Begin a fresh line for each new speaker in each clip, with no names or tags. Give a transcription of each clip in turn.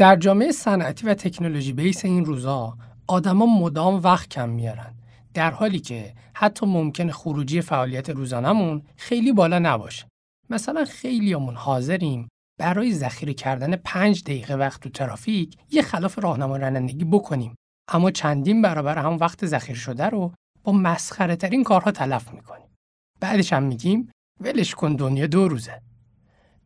در جامعه صنعتی و تکنولوژی بیس این روزا آدما مدام وقت کم میارن. در حالی که حتی ممکن خروجی فعالیت روزانمون خیلی بالا نباشه. مثلا خیلیامون حاضریم برای ذخیره کردن پنج دقیقه وقت تو ترافیک یه خلاف راهنما رانندگی بکنیم. اما چندین برابر هم وقت ذخیره شده رو با مسخره ترین کارها تلف می‌کنیم. بعدش هم میگیم ولش کن دنیا دو روزه.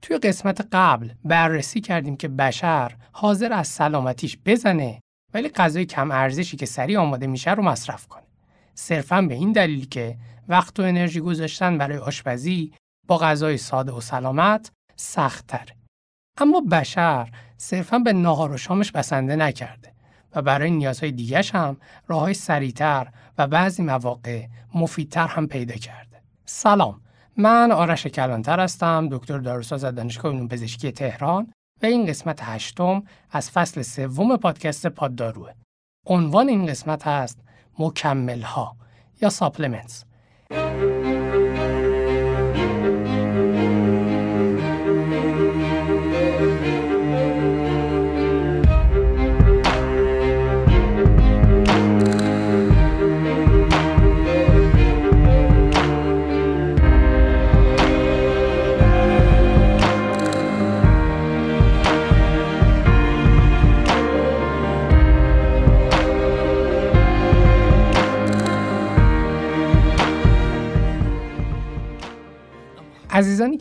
توی قسمت قبل بررسی کردیم که بشر حاضر از سلامتیش بزنه ولی غذای کم ارزشی که سریع آماده میشه رو مصرف کنه. صرفا به این دلیل که وقت و انرژی گذاشتن برای آشپزی با غذای ساده و سلامت سختتر. اما بشر صرفا به ناهار و شامش بسنده نکرده و برای نیازهای دیگش هم راههای سریعتر و بعضی مواقع مفیدتر هم پیدا کرده. سلام من آرش کلانتر هستم دکتر داروساز از دانشگاه علوم پزشکی تهران و این قسمت هشتم از فصل سوم پادکست پادداروه. عنوان این قسمت هست مکمل ها یا ساپلمنتس.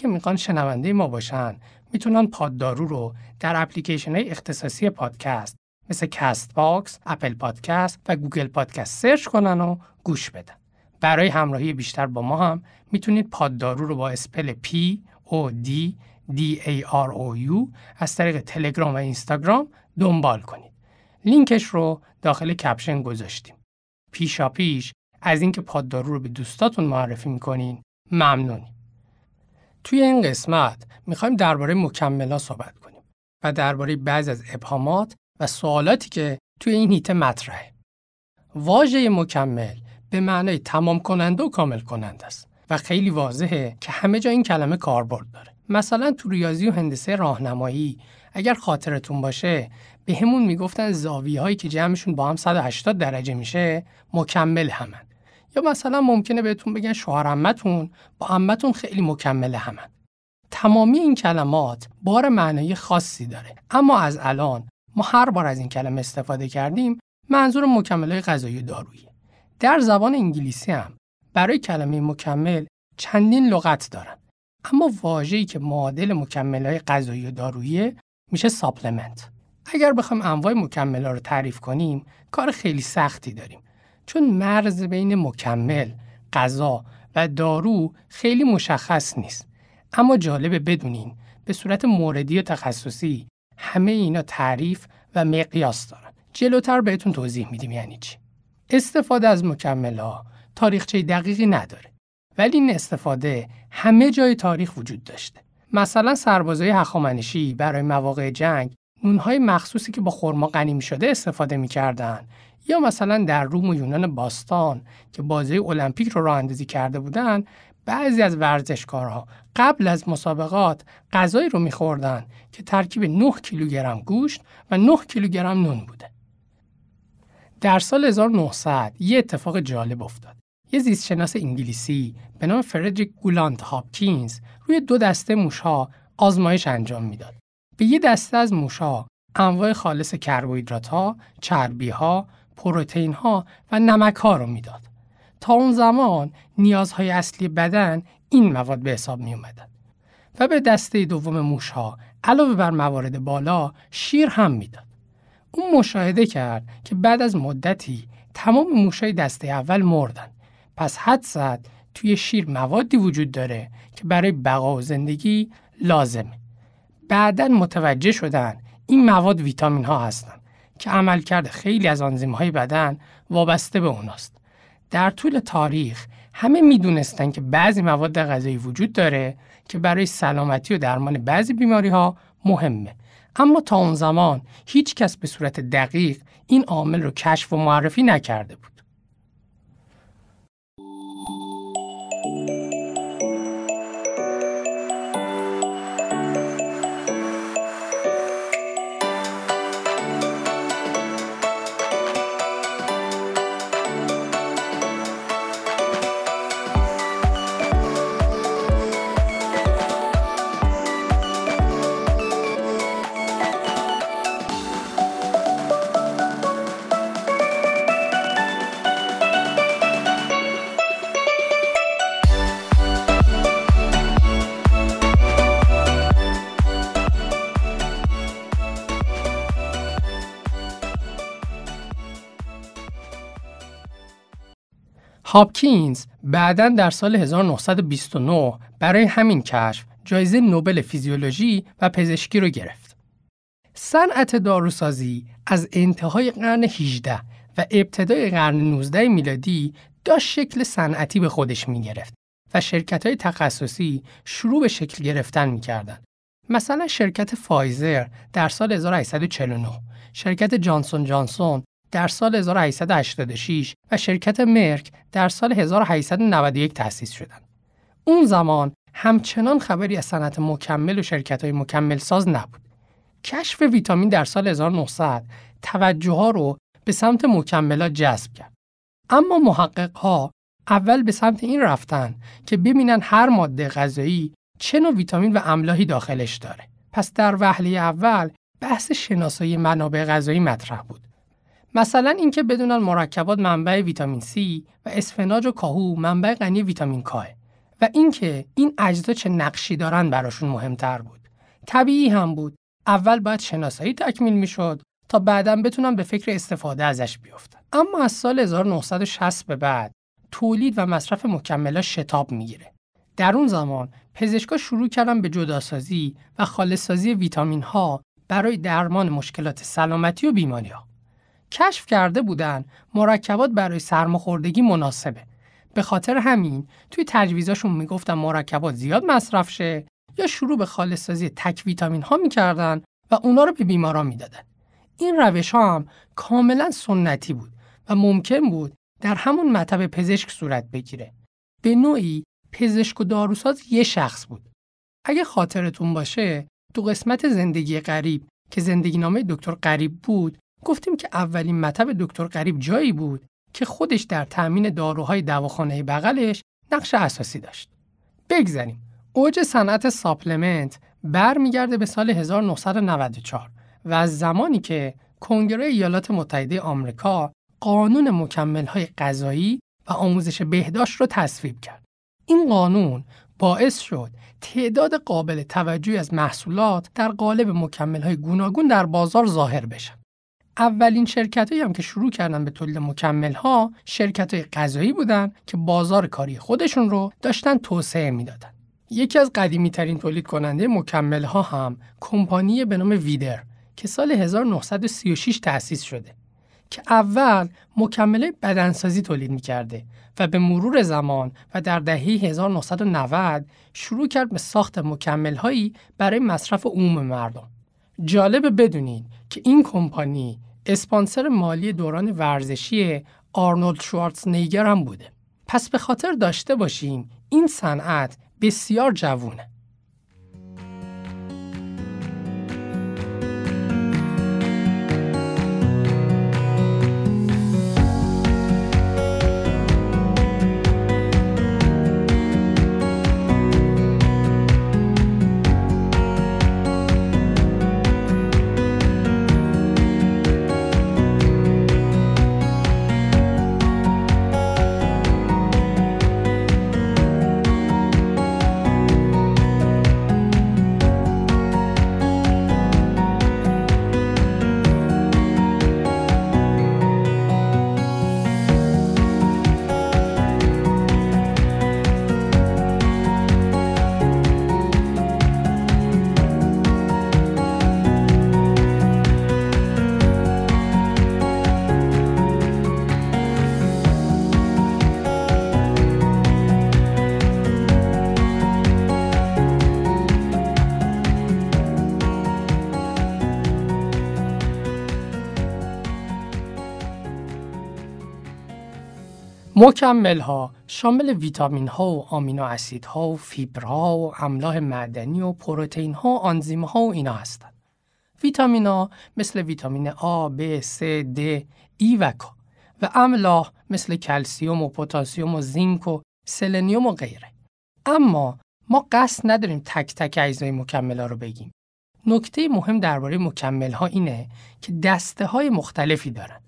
که می‌خوان شنونده ما باشن می‌تونن پاددارو رو در اپلیکیشن های اختصاصی پادکست مثل کست باکس، اپل پادکست و گوگل پادکست search کنن و گوش بدن. برای همراهی بیشتر با ما هم می‌تونید پاددارو رو با spell P O D D A R O U از طریق تلگرام و اینستاگرام دنبال کنید. لینکش رو داخل caption گذاشتیم. پیشا پیش از اینکه پاددارو رو به دوستاتون معرفی می‌کنین ممنونیم. توی این قسمت می‌خوایم درباره مکملات صحبت کنیم و درباره بعضی از ابهامات و سوالاتی که توی این هیته مطرحه. واژه مکمل به معنای تمام کننده و کامل کننده است و خیلی واضحه که همه جا این کلمه کاربرد داره. مثلا تو ریاضی و هندسه راهنمایی اگر خاطرتون باشه به همون می‌گفتن زاویه هایی که جمعشون با هم 180 درجه میشه مکمل همن یا مثلا ممکنه بهتون بگن شوهر عمتون با عمتون خیلی مکمل همن. تمامی این کلمات بار معنایی خاصی داره. اما از الان ما هر بار از این کلمه استفاده کردیم منظور مکملهای غذایی دارویی. در زبان انگلیسی هم برای کلمه مکمل چندین لغت دارن. اما واژه‌ای که معادل مکملهای غذایی و دارویی میشه ساپلمنت اگر بخوایم انواع مکملها رو تعریف کنیم کار خیلی سختی داریم. چون مرز بین مکمل، غذا و دارو خیلی مشخص نیست. اما جالبه بدونین به صورت موردی و تخصصی همه اینا تعریف و مقیاس دارن. جلوتر بهتون توضیح میدیم یعنی چی. استفاده از مکمل ها تاریخچه دقیقی نداره. ولی این استفاده همه جای تاریخ وجود داشته. مثلا سربازای هخامنشی برای مواقع جنگ نونهای مخصوصی که با خرما غنی شده استفاده می‌کردن یا مثلا در روم و یونان باستان که بازی المپیک رو راه اندازی کرده بودن بعضی از ورزشکارها قبل از مسابقات غذایی رو میخوردن که ترکیب 9 کیلوگرم گوشت و 9 کیلوگرم نون بوده. در سال 1900 یه اتفاق جالب افتاد. یه زیستشناس انگلیسی به نام فردریک گولانت هاپکینز روی دو دسته موشها آزمایش انجام می‌داد. به یه دسته از موشها انواع خالص کربوهیدرات ها، پروتئین ها و نمک ها رو می‌داد. تا اون زمان نیازهای اصلی بدن این مواد به حساب می اومدن. و به دسته دوم موش ها علاوه بر موارد بالا شیر هم می‌داد. اون مشاهده کرد که بعد از مدتی تمام موشای دسته اول مردن. پس حد زد توی شیر موادی وجود داره که برای بقا و زندگی لازمه. بعدا متوجه شدن این مواد ویتامین ها هستن که عملکرد خیلی از آنزیم های بدن وابسته به اوناست. در طول تاریخ همه می‌دونستن که بعضی مواد غذایی وجود داره که برای سلامتی و درمان بعضی بیماری ها مهمه. اما تا اون زمان هیچ کس به صورت دقیق این عامل رو کشف و معرفی نکرده بود. هاپکینز بعدا در سال 1929 برای همین کشف جایزه نوبل فیزیولوژی و پزشکی رو گرفت. صنعت داروسازی از انتهای قرن 18 و ابتدای قرن 19 میلادی داشت شکل صنعتی به خودش می گرفت و شرکت های تخصصی شروع به شکل گرفتن می کردن. مثلا شرکت فایزر در سال 1849 شرکت جانسون جانسون در سال 1886 و شرکت مرک در سال 1891 تأسیس شدند. اون زمان همچنان خبری از صنعت مکمل و شرکت های مکمل ساز نبود. کشف ویتامین در سال 1900 توجه ها رو به سمت مکملات جذب کرد. اما محقق ها اول به سمت این رفتن که ببینن هر ماده غذایی چه نوع ویتامین و املاحی داخلش داره. پس در وهله اول بحث شناسایی منابع غذایی مطرح بود. مثلا اینکه بدونن مرکبات منبع ویتامین C و اسفناج و کاهو منبع غنی ویتامین کاه و اینکه این اجزا چه نقشی دارن براشون مهمتر بود. طبیعی هم بود. اول باید شناسایی تکمیل می‌شد تا بعدا بتونن به فکر استفاده ازش بیفتن. اما از سال 1960 به بعد تولید و مصرف مکملات شتاب می‌گیره. در اون زمان پزشکا شروع کردن به جداسازی و خالصسازی ویتامین ها برای درمان مشکلات سلامتی و بیماری ها. کشف کرده بودن مرکبات برای سرماخوردگی مناسبه. به خاطر همین توی تجویزاشون می‌گفتن مرکبات زیاد مصرف شه یا شروع به خالصسازی تک ویتامین ها می‌کردن و اونا رو به بیماران می‌دادن. این روش ها هم کاملا سنتی بود و ممکن بود در همون مطب پزشک صورت بگیره. به نوعی پزشک و داروساز یه شخص بود. اگه خاطرتون باشه تو قسمت زندگی غریب که زندگی نامه دکتر غریب بود گفتیم که اولین مطب دکتر غریب جایی بود که خودش در تأمین داروهای دواخانه بغلش نقش اساسی داشت. بگذاریم. اوج صنعت ساپلمنت برمیگرده به سال 1994 و از زمانی که کنگره ایالات متحده آمریکا قانون مکمل‌های غذایی و آموزش بهداشت رو تصویب کرد. این قانون باعث شد تعداد قابل توجهی از محصولات در قالب مکمل‌های گوناگون در بازار ظاهر بشن. اولین شرکت هم که شروع کردن به تولید مکمل ها شرکت های غذایی بودن که بازار کاری خودشون رو داشتن توسعه می‌دادن. یکی از قدیمی ترین تولید کننده مکمل ها هم کمپانی به نام ویدر که سال 1936 تأسیس شده که اول مکمله بدنسازی تولید می‌کرده و به مرور زمان و در دهه 1990 شروع کرد به ساخت مکمل هایی برای مصرف عموم مردم. جالب بدونین که این کمپانی اسپانسر مالی دوران ورزشی آرنولد شوارتزنیگر هم بوده. پس به خاطر داشته باشیم این صنعت بسیار جوونه. مکمل ها شامل ویتامین ها و آمینو اسید ها و فیبرها و املاح معدنی و پروتئین ها و آنزیم ها و اینا هستند. ویتامین ها مثل ویتامین A, B, C, D, E و K و املاح مثل کلسیوم و پتاسیم و zinc و سلنیوم و غیره. اما ما قصد نداریم تک تک اجزای مکمل ها رو بگیم. نکته مهم درباره مکمل ها اینه که دسته های مختلفی دارن.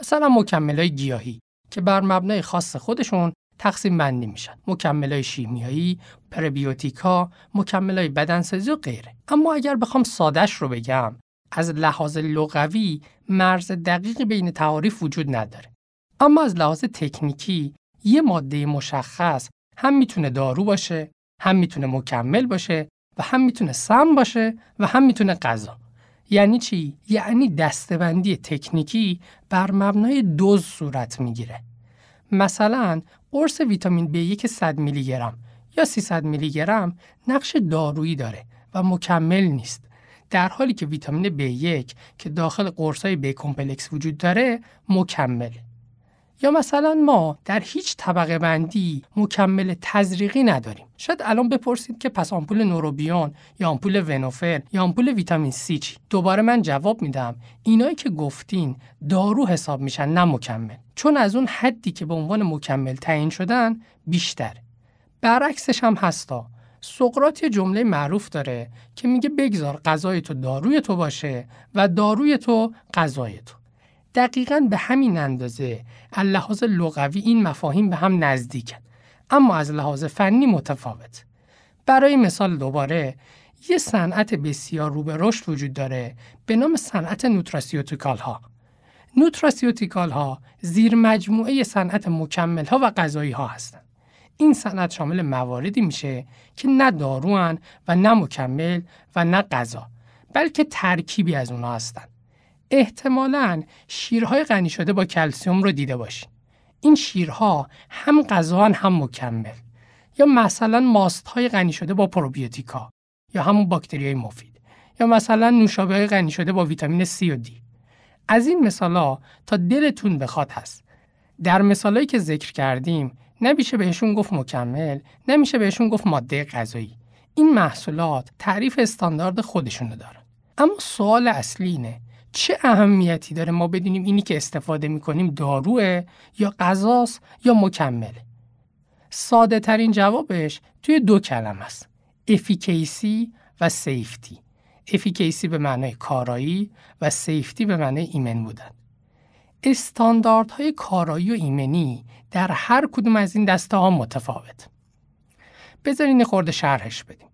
مثلا مکمل های گیاهی که بر مبنای خاص خودشون تقسیم بندی میشن های شیمیایی پربیوتیکا های بدنسازی و غیره اما اگر بخوام سادش رو بگم از لحاظ لغوی مرز دقیقی بین تعاریف وجود نداره اما از لحاظ تکنیکی یه ماده مشخص هم می‌تونه دارو باشه، هم می‌تونه مکمل باشه و هم می‌تونه سم باشه و هم می‌تونه غذا. یعنی چی؟ یعنی دستبندی تکنیکی بر مبنای دوز صورت می‌گیره. مثلا قرص ویتامین B1 100 میلی گرم یا 300 میلی گرم نقش دارویی داره و مکمل نیست. در حالی که ویتامین B1 که داخل قرصای B کمپلکس وجود داره مکمله. یا مثلا ما در هیچ طبقه بندی مکمل تزریقی نداریم. شاید الان بپرسید که پس آمپول نوروبیون یا آمپول ونوفر یا آمپول ویتامین C چی؟ دوباره من جواب میدم اینایی که گفتین دارو حساب میشن نه مکمل. چون از اون حدی که به عنوان مکمل تعیین شدن بیشتر. برعکسش هم هستا. سقراط یه جمله معروف داره که میگه بگذار غذای تو داروی تو باشه و داروی تو غذای تو. دقیقا به همین اندازه از لحاظ لغوی این مفاهیم به هم نزدیکن اما از لحاظ فنی متفاوت برای مثال دوباره یه صنعت بسیار رو به رشد وجود داره به نام صنعت nutraceutical ها nutraceutical ها زیر مجموعه صنعت مکمل ها و غذایی ها هستند این صنعت شامل مواردی میشه که نه داروان و نه مکمل و نه غذا بلکه ترکیبی از اونها هستند احتمالاً شیرهای غنی شده با کلسیوم رو دیده باشین. این شیرها هم غذا هم مکمل یا مثلا ماست های غنی شده با پروبیوتیکا یا همون باکتری مفید یا مثلا نوشابه های غنی شده با ویتامین C و D. از این مثالا تا دلتون بخواد هست. در مثالایی که ذکر کردیم نمیشه بهشون گفت مکمل، نمیشه بهشون گفت ماده غذایی. این محصولات تعریف استاندارد خودشونو دارن. اما سوال اصلی اینه چه اهمیتی داره ما بدونیم اینی که استفاده می‌کنیم داروه یا غذاست یا مکمله ساده ترین جوابش توی دو کلمه است efficacy و safety efficacy به معنای کارایی و safety به معنای ایمن بودن. استانداردهای کارایی و ایمنی در هر کدوم از این دسته ها متفاوت. بذارین خورده شرحش بدیم.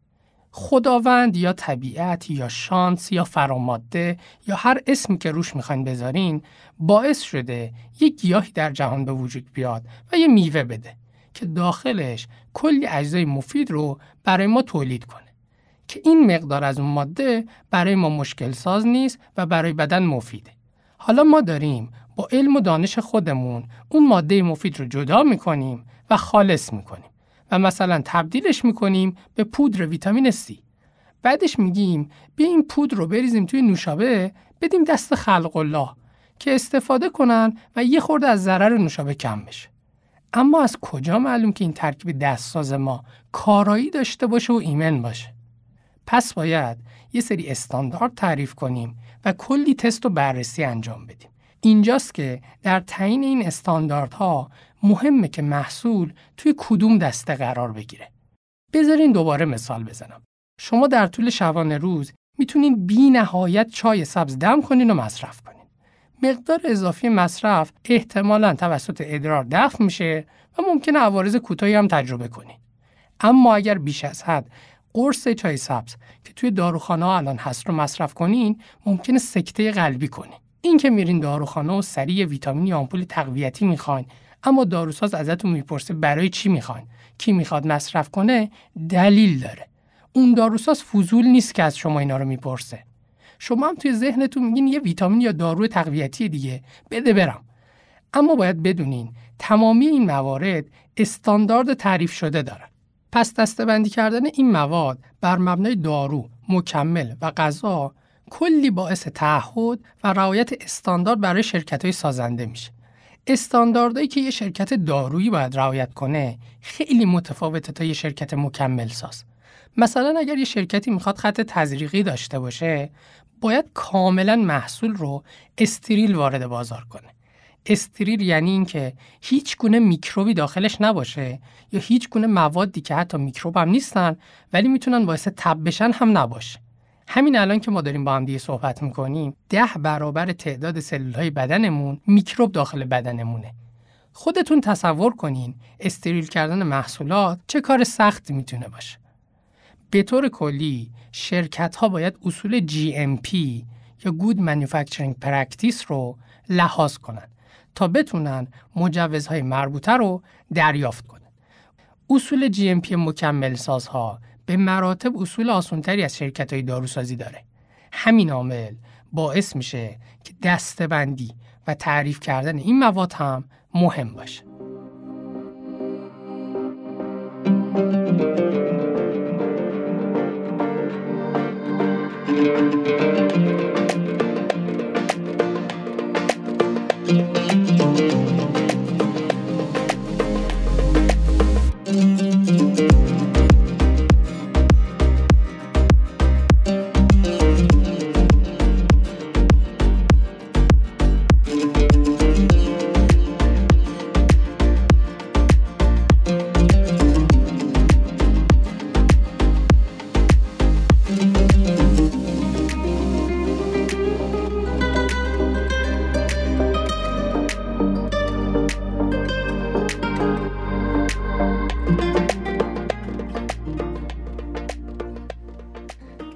خداوند یا طبیعت یا شانس یا فراماده یا هر اسمی که روش می‌خواین بذارین باعث شده یک گیاهی در جهان به وجود بیاد و یه میوه بده که داخلش کلی اجزای مفید رو برای ما تولید کنه. که این مقدار از اون ماده برای ما مشکل ساز نیست و برای بدن مفیده حالا ما داریم با علم و دانش خودمون اون ماده مفید رو جدا می‌کنیم و خالص می‌کنیم و مثلا تبدیلش می‌کنیم به پودر ویتامین C. بعدش میگیم بیا این پودر رو بریزیم توی نوشابه بدیم دست خلق الله که استفاده کنن و یه خورده از ضرر نوشابه کم بشه. اما از کجا معلوم که این ترکیب دستساز ما کارایی داشته باشه و ایمن باشه؟ پس باید یه سری استاندارد تعریف کنیم و کلی تست و بررسی انجام بدیم. اینجاست که در تعیین این استانداردها مهمه که محصول توی کدوم دسته قرار بگیره. بذارین دوباره مثال بزنم. شما در طول شبانه روز می‌تونین بی نهایت چای سبز دم کنین و مصرف کنین. مقدار اضافی مصرف احتمالا توسط ادرار دفع میشه و ممکنه عوارض کوتاهی هم تجربه کنین. اما اگر بیش از حد قرص چای سبز که توی داروخانه الان هست رو مصرف کنین ممکنه سکته قلبی کنین. این که میرین داروخانه و سریع ویتامین یا آمپول تقویتی می‌خواین اما داروساز ازتون می‌پرسه برای چی می‌خواین. کی می‌خواد مصرف کنه؟ دلیل داره. اون داروساز فضول نیست که از شما اینا رو می‌پرسه. شما هم توی ذهنتون میگین یه ویتامین یا داروی تقویتی دیگه. بده برم. اما باید بدونین تمامی این موارد استاندارد تعریف شده دارن. پس دستبندی کردن این مواد بر مبنای دارو، مکمل و غذا کلی باعث تعهد و رعایت استاندارد برای شرکت های سازنده میشه. استانداردهایی که یه شرکت دارویی باید رعایت کنه خیلی متفاوته تا یه شرکت مکمل ساز. مثلا اگر یه شرکتی می‌خواد خط تزریقی داشته باشه باید کاملا محصول رو استریل وارد بازار کنه. استریل یعنی اینکه هیچ گونه میکروبی داخلش نباشه یا هیچ گونه موادی که حتی میکروب هم نیستن ولی می‌تونن باعث تب بشن هم نباشه. همین الان که ما داریم با هم دیگه صحبت می‌کنیم ده برابر تعداد سلول های بدنمون میکروب داخل بدنمونه. خودتون تصور کنین استریل کردن محصولات چه کار سختی می‌تونه باشه. به طور کلی شرکت ها باید اصول GMP یا Good Manufacturing Practice رو لحاظ کنن. تا بتونن مجوزهای مربوطه رو دریافت کنن. اصول GMP مکمل سازها به مراتب اصول آسونتری از شرکت های داروسازی داره. همین عامل باعث میشه که دستبندی و تعریف کردن این مواد هم مهم باشه.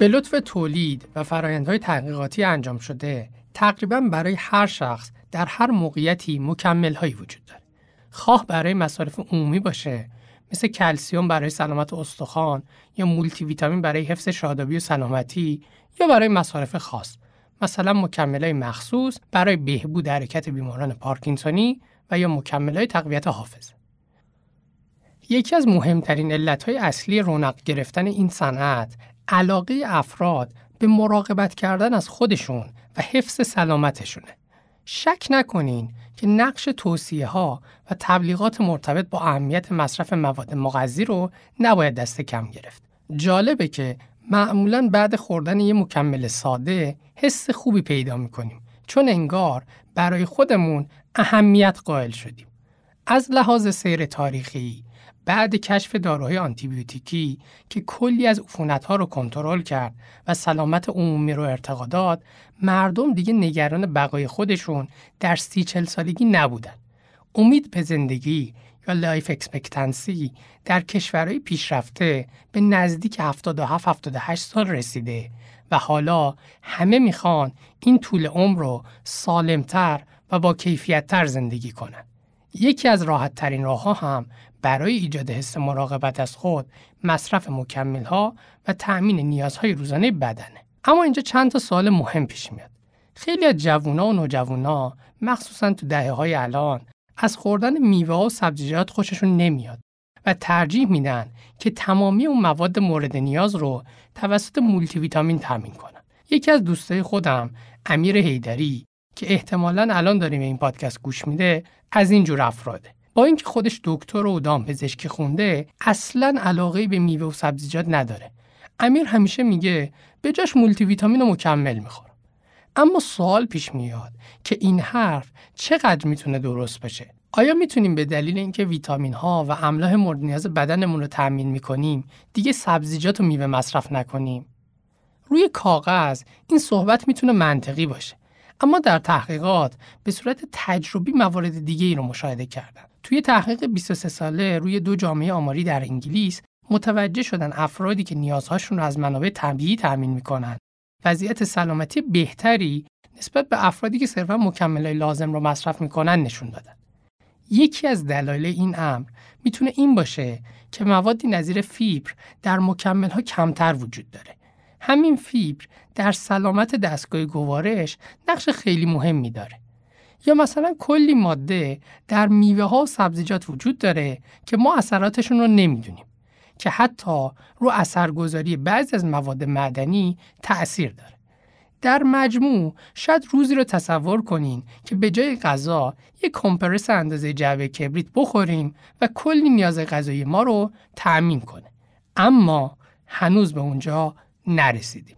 به لطف تولید و فرایندهای تحقیقاتی انجام شده تقریبا برای هر شخص در هر موقعیتی مکمل هایی وجود داره. خواه برای مصارف عمومی باشه مثل کلسیوم برای سلامت استخوان یا مولتی ویتامین برای حفظ شادابی و سلامتی یا برای مصارف خاص مثلا مکمل های مخصوص برای بهبود حرکت بیماران پارکینسونی و یا مکمل های تقویت حافظه. یکی از مهمترین علتهای اصلی رونق گرفتن این صنعت علاقه افراد به مراقبت کردن از خودشون و حفظ سلامتشونه. شک نکنین که نقش توصیه ها و تبلیغات مرتبط با اهمیت مصرف مواد مغذی رو نباید دست کم گرفت. جالبه که معمولا بعد خوردن یه مکمل ساده حس خوبی پیدا می‌کنیم چون انگار برای خودمون اهمیت قائل شدیم. از لحاظ سیر تاریخی بعد کشف داروهای آنتیبیوتیکی که کلی از ها رو کنترل کرد و سلامت عمومی رو ارتقا داد مردم دیگه نگران بقای خودشون در سی چل سالگی نبودن امید به زندگی یا life expectancy در کشورهای پیشرفته به نزدیک 77-78 سال رسیده و حالا همه می‌خوان این طول عمر رو سالمتر و با کیفیتتر زندگی کنن. یکی از راحت ترین راه ها هم برای ایجاد حس مراقبت از خود مصرف مکمل ها و تأمین نیازهای روزانه بدنه اما اینجا چند تا سوال مهم پیش میاد خیلی از جوونا و نوجوانا مخصوصا تو دهه های الان از خوردن میوه و سبزیجات خوششون نمیاد و ترجیح میدن که تمامی اون مواد مورد نیاز رو توسط مولتی ویتامین تامین کنن. یکی از دوستای خودم امیر هیدری که احتمالا الان داریم این پادکست گوش میده از این جور افراده. با اینکه خودش دکتر و دام پزشکی خونده اصلا علاقه به میوه و سبزیجات نداره. امیر همیشه میگه به جاش مولتی ویتامین و مکمل می‌خورم اما سوال پیش میاد که این حرف چقدر می‌تونه درست باشه؟ آیا می‌تونیم به دلیل اینکه ویتامین ها و املاح مورد نیاز بدنمون رو تامین می‌کنیم دیگه سبزیجات و میوه مصرف نکنیم؟ روی کاغذ این صحبت می‌تونه منطقی باشه. اما در تحقیقات به صورت تجربی موارد دیگه ای رو مشاهده کردن توی تحقیق 23 ساله روی دو جامعه آماری در انگلیس متوجه شدن افرادی که نیازهاشون رو از منابع طبیعی تأمین می‌کنن وضعیت سلامتی بهتری نسبت به افرادی که صرفا مکملهای لازم رو مصرف می‌کنن نشون دادن. یکی از دلایل این امر می‌تونه این باشه که موادی نظیر فیبر در مکمل ها کمتر وجود داره. همین فیبر در سلامت دستگاه گوارش نقش خیلی مهمی داره. یا مثلا کلی ماده در میوه ها و سبزیجات وجود داره که ما اثراتشون رو نمی‌دونیم که حتی رو اثرگذاری بعضی از مواد معدنی تأثیر داره. در مجموع شاید روزی رو تصور کنین که به جای غذا یک کمپرس اندازه جعبه کبریت بخوریم و کلی نیاز غذایی ما رو تأمین کنه. اما هنوز به اونجا نرسیدیم.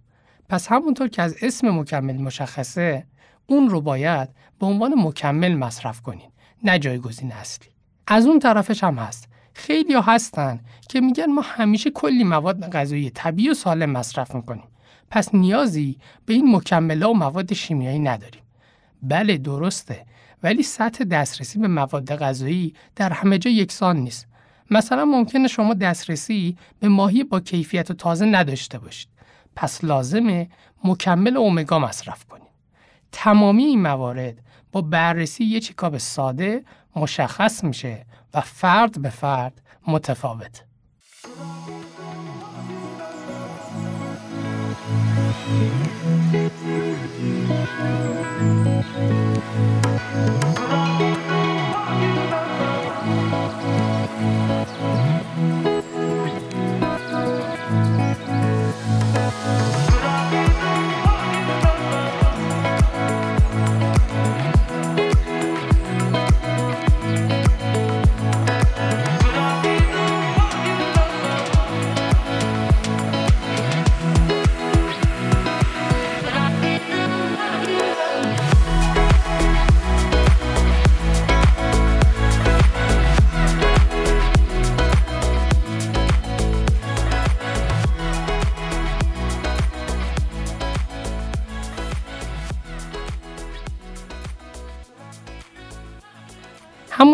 پس همونطور که از اسم مکمل مشخصه اون رو باید به عنوان مکمل مصرف کنین نه جایگزین اصلی. از اون طرفش هم هست. خیلی ها هستن که میگن ما همیشه کلی مواد غذایی طبیعی و سالم مصرف می‌کنیم. پس نیازی به این مکمله و مواد شیمیایی نداریم. بله درسته. ولی سطح دسترسی به مواد غذایی در همه جا یکسان نیست. مثلا ممکنه شما دسترسی به ماهی با کیفیت و تازه نداشته باشید. پس لازمه مکمل اومگا مصرف کنید تمامی این موارد با بررسی یه چیکاب ساده مشخص میشه و فرد به فرد متفاوت.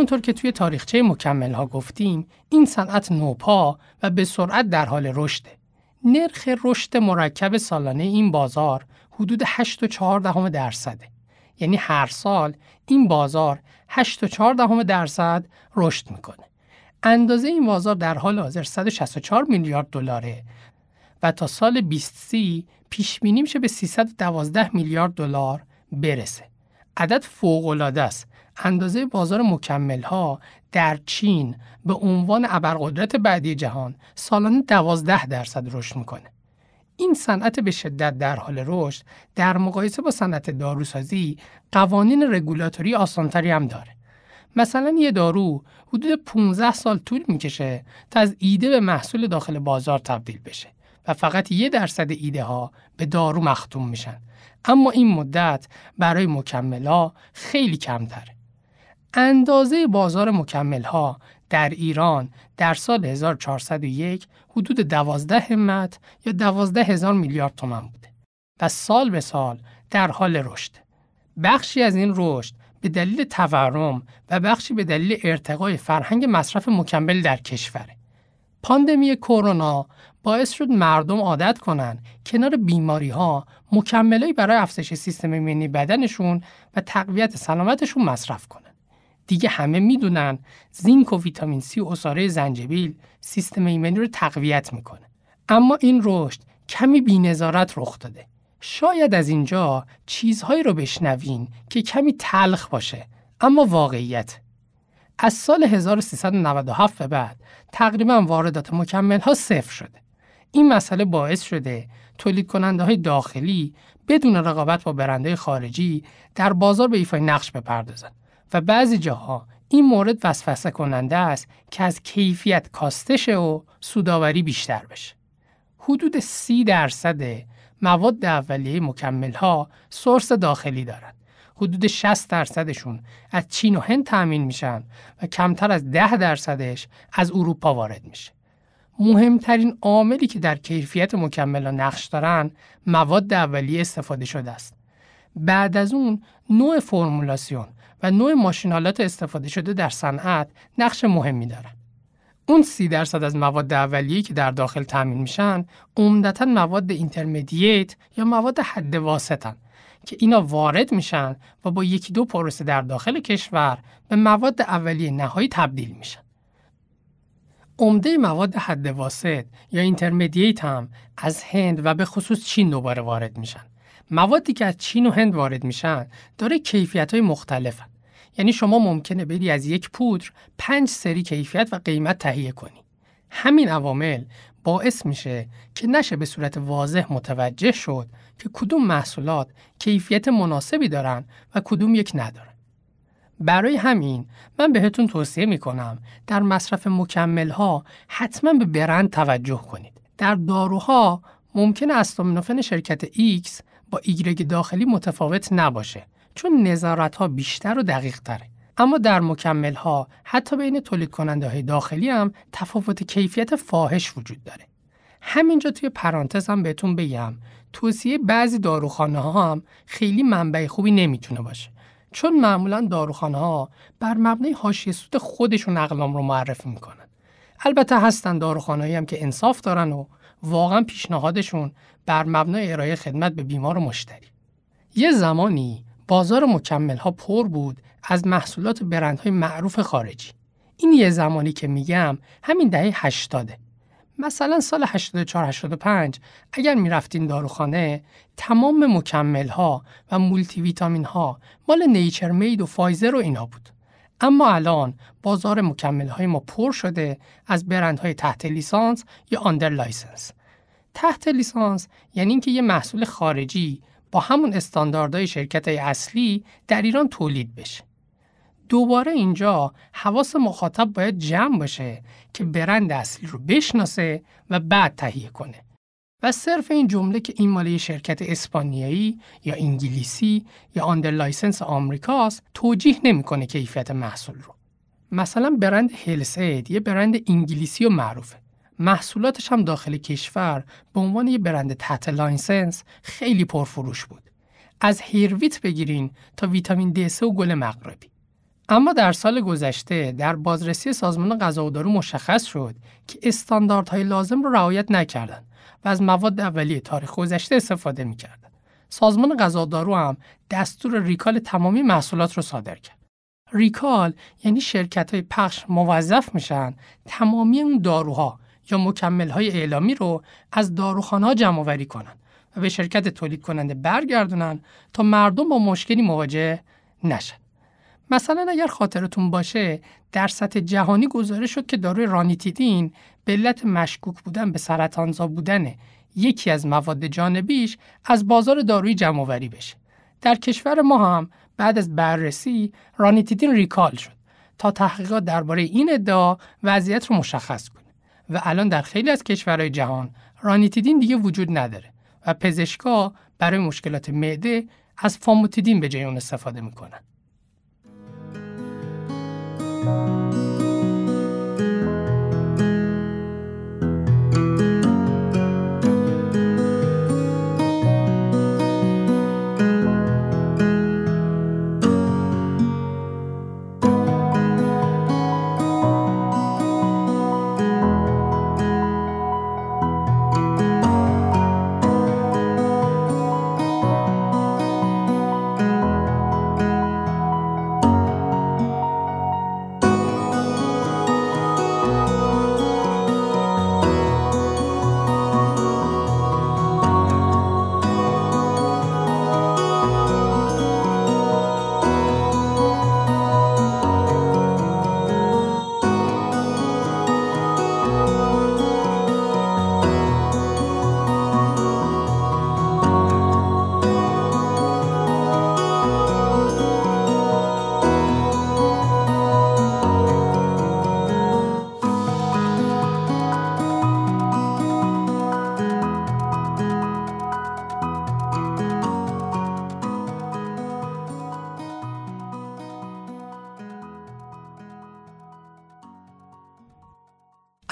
همونطور که توی تاریخچه مکمل ها گفتیم این صنعت نوپا و به سرعت در حال رشده. نرخ رشد مرکب سالانه این بازار حدود 8.4 درصده. یعنی هر سال این بازار 8.4 درصد رشد می‌کنه. اندازه این بازار در حال حاضر 164 میلیارد دلاره و تا سال 2030 پیش بینی میشه به 312 میلیارد دلار برسه. عدد فوق العاده است اندازه بازار مکمل ها در چین به عنوان ابرقدرت بعدی جهان سالانه 12 درصد رشد می‌کنه. این صنعت به شدت در حال رشد در مقایسه با صنعت داروسازی قوانین رگولاتوری آسانتری هم داره. مثلا یه دارو حدود 15 سال طول می‌کشه تا از ایده به محصول داخل بازار تبدیل بشه و فقط یه درصد ایده ها به دارو مختوم میشن. اما این مدت برای مکمل خیلی کمتره. اندازه بازار مکمل ها در ایران در سال 1401 حدود 12 همت یا 12 هزار میلیارد تومن بوده و سال به سال در حال رشد. بخشی از این رشد به دلیل تورم و بخشی به دلیل ارتقای فرهنگ مصرف مکمل در کشوره. پاندمی کرونا باعث شد مردم عادت کنن کنار بیماری ها مکملایی برای افزایش سیستم ایمنی بدنشون و تقویت سلامتشون مصرف کنن. دیگه همه می‌دونن زینک و ویتامین سی و اصاره زنجبیل سیستم ایمنی رو تقویت می‌کنه. اما این رشد کمی بینظارت رخ داده. شاید از اینجا چیزهایی رو بشنوین که کمی تلخ باشه اما واقعیت. از سال 1397 به بعد تقریبا واردات مکمل ها صفر شده. این مسئله باعث شده تولید کننده های داخلی بدون رقابت با برنده خارجی در بازار به ایفای نقش بپردازند و بعضی جاها این مورد وسوسه کننده است که از کیفیت کاستش و سوداوری بیشتر بشه. حدود سی درصد مواد اولیه مکمل ها سورس داخلی دارند. حدود 60 درصدشون از چین و هند تأمین میشن و کمتر از 10 درصدش از اروپا وارد میشه. مهمترین عاملی که در کیفیت مکمل نقش دارن مواد اولیه استفاده شده است. بعد از اون نوع فرمولاسیون و نوع ماشینالات استفاده شده در صنعت نقش مهمی دارند. اون سی درصد از مواد اولیه که در داخل تامین میشن عمدتا مواد اینترمدییت یا مواد حد واسطن که اینا وارد میشن و با یکی دو پروسه در داخل کشور به مواد اولیه نهایی تبدیل میشن. عمده مواد حد واسط یا اینترمدییت هم از هند و به خصوص چین دوباره وارد میشن. موادی که از چین و هند وارد میشن داره کیفیت های مختلفن. یعنی شما ممکنه بری از یک پودر پنج سری کیفیت و قیمت تهیه کنی. همین عوامل باعث میشه که نشه به صورت واضح متوجه شد که کدوم محصولات کیفیت مناسبی دارن و کدوم یک ندارن. برای همین من بهتون توصیه می‌کنم در مصرف مکمل ها حتما به برند توجه کنید. در داروها ممکن استامینوفن شرکت X با ایگرگ داخلی متفاوت نباشه چون نظارت ها بیشتر و دقیق تره. اما در مکمل ها حتی بین تولید کننده های داخلی هم تفاوت کیفیت فاحش وجود داره. همینجا توی پرانتز هم بهتون بگم توصیه بعضی داروخانه ها هم خیلی منبع خوبی نمی‌تونه باشه. چون معمولا داروخانه ها بر مبنای حاشیه سود خودشون اقلام رو معرفی می‌کنن. البته هستن داروخانه‌ای هم که انصاف دارن و واقعا پیشنهادشون بر مبنای ارائه خدمت به بیمار و مشتری. یه زمانی بازار مکمل ها پر بود از محصولات برندهای معروف خارجی. این یه زمانی که میگم همین دهه 80 مثلا سال 84 85 اگر می‌رفتین داروخانه تمام مکمل ها و مولتی ویتامین ها مال Nature Made و فایزر و اینا بود. اما الان بازار مکمل های ما پر شده از برندهای تحت لیسانس یا under license. تحت لیسانس یعنی اینکه یه محصول خارجی با همون استانداردهای شرکت اصلی در ایران تولید بشه. دوباره اینجا حواس مخاطب باید جمع باشه که برند اصلی رو بشناسه و بعد تهیه کنه. و صرف این جمله که این مال یه شرکت اسپانیایی یا انگلیسی یا under license آمریکاست توجیه نمی‌کنه کیفیت محصول رو. مثلا برند HealthAid یه برند انگلیسی و معروفه. محصولاتش هم داخل کشور به عنوان یه برند تحت license خیلی پرفروش بود. از Hairvit بگیرین تا ویتامین د و گل مغربی. اما در سال گذشته در بازرسی سازمان غذا و دارو مشخص شد که استانداردهای لازم رو رعایت نکردند و از مواد اولیه تاریخ گذشته استفاده می‌کردند. سازمان غذا دارو هم دستور recall تمامی محصولات رو صادر کرد. recall یعنی شرکت های پخش موظف میشن تمامی اون داروها یا مکمل های اعلامی رو از داروخانه ها جمع آوری کنن و به شرکت تولید کننده برگردونن تا مردم با مشکلی مواجه نشن. مثلا اگر خاطرتون باشه در سطح جهانی گزارش شد که داروی رانیتیدین به علت مشکوک بودن به سرطانزا بودن یکی از مواد جانبیش از بازار دارویی جمع بشه. در کشور ما هم بعد از بررسی رانیتیدین ریکال شد تا تحقیقات درباره این ادعا وضعیت رو مشخص کنه و الان در خیلی از کشورهای جهان رانیتیدین دیگه وجود نداره و پزشکا برای مشکلات معده از فاموتیدین به جای اون استفاده می‌کنن. thank you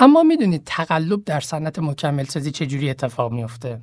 اما می‌دونید تقلب در صنعت مکمل سازی چجوری اتفاق میفته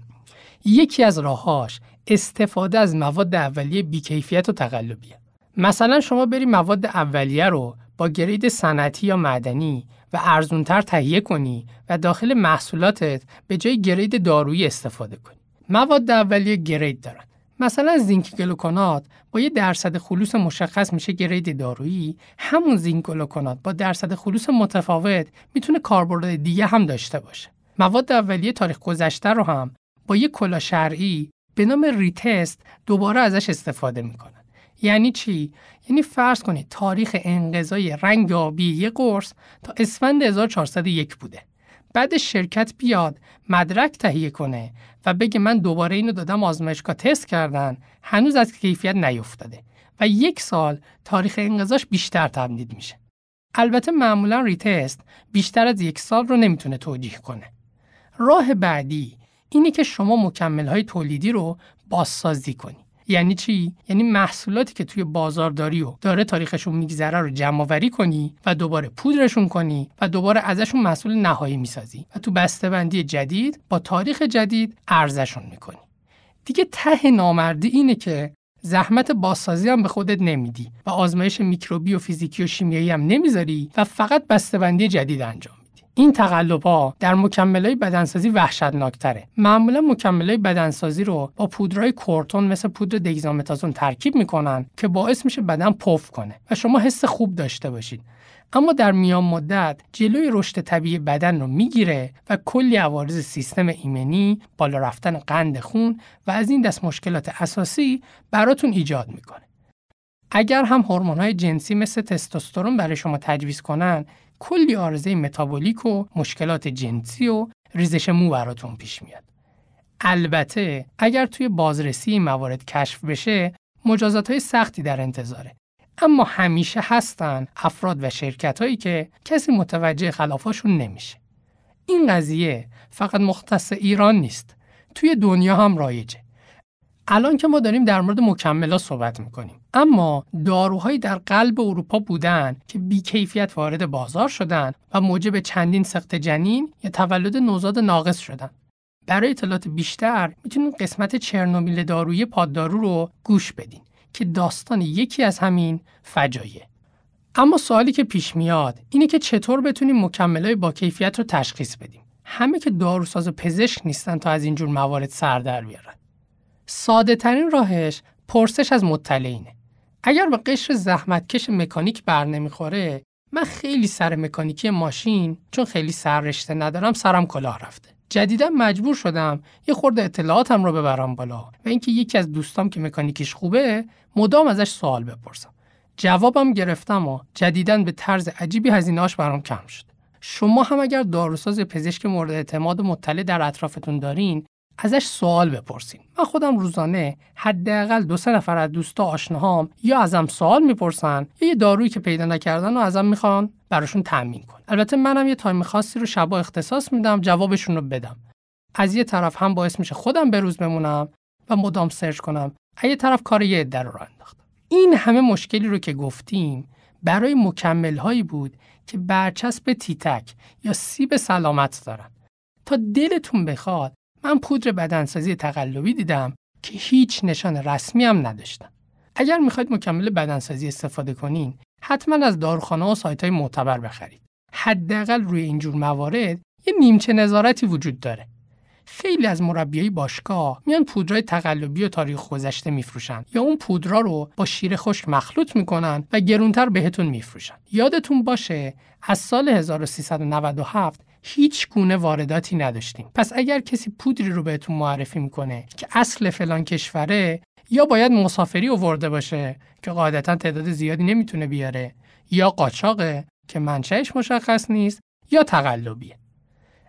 یکی از راهاش استفاده از مواد اولیه بیکیفیت و تقلبیه. مثلا شما بری مواد اولیه رو با گرید صنعتی یا معدنی و ارزونتر تهیه کنی و داخل محصولاتت به جای گرید دارویی استفاده کنی. مواد اولیه گرید دارن. مثلا زینک گلوکونات با یه درصد خلوص مشخص میشه گرید دارویی. همون زینک گلوکونات با درصد خلوص متفاوت می‌تونه کاربرد دیگه هم داشته باشه. مواد اولیه تاریخ گذشته رو هم با یه کلا شرعی به نام ریتست دوباره ازش استفاده می‌کنن. یعنی چی؟ یعنی فرض کنید تاریخ انقضای رنگ آبی یه قرص تا اسفند 1401 بوده. بعد شرکت بیاد مدرک تهیه کنه و بگه من دوباره اینو دادم آزمایشگاه تست کردن. هنوز از کیفیت نیفتاده و یک سال تاریخ انقضاش بیشتر تمدید میشه. البته معمولا ریتست بیشتر از یک سال رو نمی‌تونه توجیه کنه. راه بعدی اینه که شما مکمل های تولیدی رو بازسازی کنی. یعنی چی؟ یعنی محصولاتی که توی بازارداری و داره تاریخشون میگذره رو جمع آوری کنی و دوباره پودرشون کنی و دوباره ازشون محصول نهایی می‌سازی و تو بسته‌بندی جدید با تاریخ جدید ارزشون می‌کنی. دیگه ته نامردی اینه که زحمت بازسازی هم به خودت نمیدی و آزمایش میکروبی و فیزیکی و شیمیایی هم نمی‌ذاری و فقط بسته‌بندی جدید انجام این تقلب ها در های بدنسازی وحشتناکتره معمولا های بدنسازی رو با پودرهای کورتون مثل پودر دیگزامتازون ترکیب می‌کنن که باعث میشه بدن پف کنه و شما حس خوب داشته باشید اما در میان مدت جلوی رشد طبیعی بدن رو می‌گیره و کلی عوارض سیستم ایمنی، بالا رفتن قند خون و از این دست مشکلات اساسی براتون ایجاد می‌کنه. اگر هم های جنسی مثل تستوسترون برای شما تجویز کنن، کلی آرزه متابولیک و مشکلات جنسی و ریزش مو براتون پیش میاد. البته اگر توی بازرسی موارد کشف بشه مجازات های سختی در انتظاره اما همیشه هستن افراد و شرکت هایی که کسی متوجه خلافاشون نمیشه. این قضیه فقط مختص ایران نیست. توی دنیا هم رایجه. الان که ما داریم در مورد مکملا صحبت می‌کنیم. اما داروهایی در قلب اروپا بودن که بیکیفیت وارد بازار شدن و موجب چندین سقط جنین یا تولد نوزاد ناقص شدن. برای اطلاعات بیشتر می‌تونید قسمت چرنوبیل دارویی پاددارو رو گوش بدین که داستان یکی از همین فجایع اما سوالی که پیش میاد اینه که چطور بتونیم مکملای با کیفیت رو تشخیص بدیم؟ همه که داروساز و پزشک نیستن تا از اینجور موارد سر در بیارن. ساده ترین راهش پرسش از مطلعینه اگر به قشر زحمتکش مکانیک بر نمی‌خوره من خیلی سر مکانیکی ماشین چون خیلی سر رشته ندارم سرم کلاه رفته. جدیدا مجبور شدم یه خورده اطلاعاتم رو ببرم بالا و اینکه یکی از دوستام که مکانیکیش خوبه مدام ازش سوال بپرسم. جوابم گرفتم و جدیدا به طرز عجیبی هزینه‌اش برام کم شد. شما هم اگر داروساز پزشک مورد اعتماد و مطلع در اطرافتون دارین ازش سوال بپرسین. من خودم روزانه حداقل دو سه نفر از دوستا آشناهام یا ازم سوال می‌پرسن یا یه دارویی که پیدا نکردن و ازم می‌خوان براشون تامین کن البته منم یه تایم خاصی رو شبا اختصاص میدم جوابشون رو بدم. از یه طرف هم باعث میشه خودم به روز بمونم و مدام سرچ کنم. از یه طرف کار یه عده رو انداختم این همه مشکلی رو که گفتیم برای مکمل هایی بود که برچسب تیتک یا سیب سلامت دارن. تا دلتون بخواد من پودر بدنسازی تقلبی دیدم که هیچ نشان رسمی هم نداشتم. اگر می‌خواید مکمل بدنسازی استفاده کنین حتما از داروخانه و سایت های معتبر بخرید. حداقل روی اینجور موارد یه نیمچه نظارتی وجود داره. خیلی از مربیای باشگاه میان پودرای تقلبی و تاریخ گذشته میفروشن یا اون پودرا رو با شیر خشک مخلوط می‌کنن و گرونتر بهتون میفروشن. یادتون باشه از سال 1397 هیچ گونه وارداتی نداشتیم. پس اگر کسی پودری رو بهتون معرفی می‌کنه که اصل فلان کشوره یا باید مسافری آورده باشه که قاعدتا تعداد زیادی نمی‌تونه بیاره یا قاچاقه که منشأش مشخص نیست یا تقلبیه.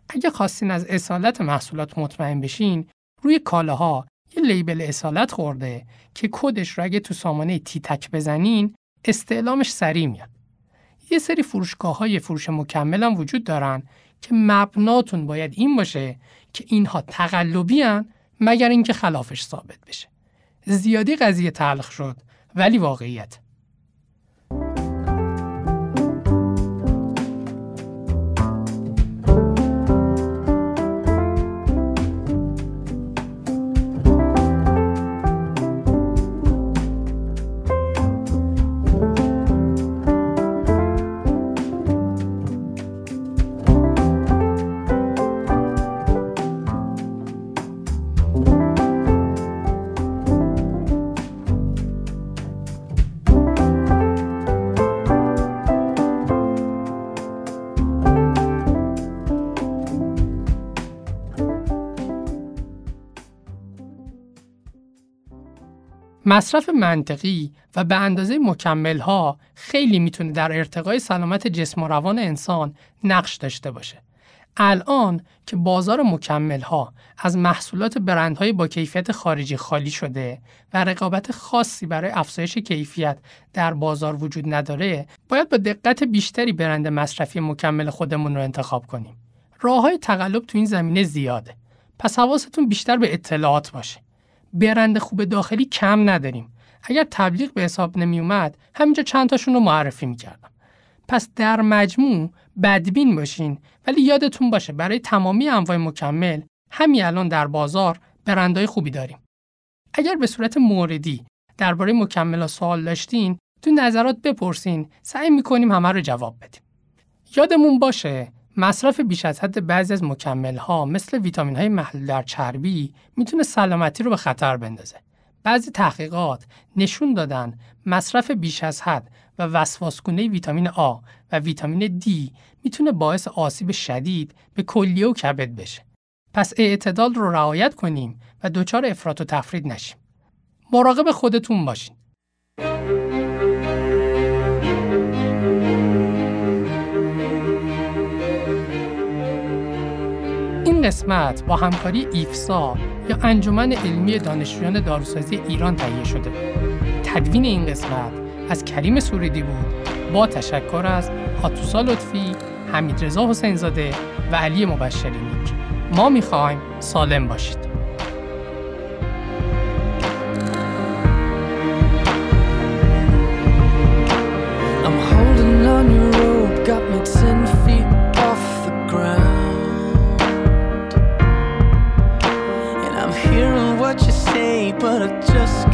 اگه خواستین از اصالت محصولات مطمئن بشین روی کالاها یه لیبل اصالت خورده که کدش رو اگه تو سامانه تیتک بزنین استعلامش سریع میاد. یه سری فروشگاه های فروش مکمل هم وجود دارن که مبناتون باید این باشه که اینها تقلبی هن مگر اینکه خلافش ثابت بشه. زیادی قضیه تلخ شد ولی واقعیت. مصرف منطقی و به اندازه مکمل ها خیلی می‌تونه در ارتقای سلامت جسم و روان انسان نقش داشته باشه. الان که بازار مکمل ها از محصولات برندهای با کیفیت خارجی خالی شده و رقابت خاصی برای افزایش کیفیت در بازار وجود نداره باید با دقت بیشتری برند مصرفی مکمل خودمون رو انتخاب کنیم. راه های تقلب تو این زمینه زیاده. پس حواستون بیشتر به اطلاعات باشه. برند خوب داخلی کم نداریم. اگر تبلیغ به حساب نمی اومد همینجا چند تاشون رو معرفی می‌کردم. پس در مجموع بدبین باشین ولی یادتون باشه برای تمامی انواع مکمل همین الان در بازار برندهای خوبی داریم. اگر به صورت موردی درباره مکمل سوال داشتین تو نظرات بپرسین سعی می‌کنیم همه رو جواب بدیم. یادمون باشه مصرف بیش از حد بعضی از مکمل ها مثل ویتامین های محلول در چربی می‌تونه سلامتی رو به خطر بندازه. بعضی تحقیقات نشون دادن مصرف بیش از حد و وسواسگونه ویتامین آ و ویتامین دی می‌تونه باعث آسیب شدید به کلیه و کبد بشه. پس اعتدال رو رعایت کنیم و دچار افراط و تفرید نشیم. مراقب خودتون باشین. قسمت با همکاری ایفسا یا انجمن علمی دانشجویان داروسازی ایران تهیه شده. تدوین این قسمت از کریم سوریدی بود با تشکر از آتوسا لطفی، حمید رضا حسین زاده و علی مبشری ما می‌خوایم سالم باشید. but I just can't but I just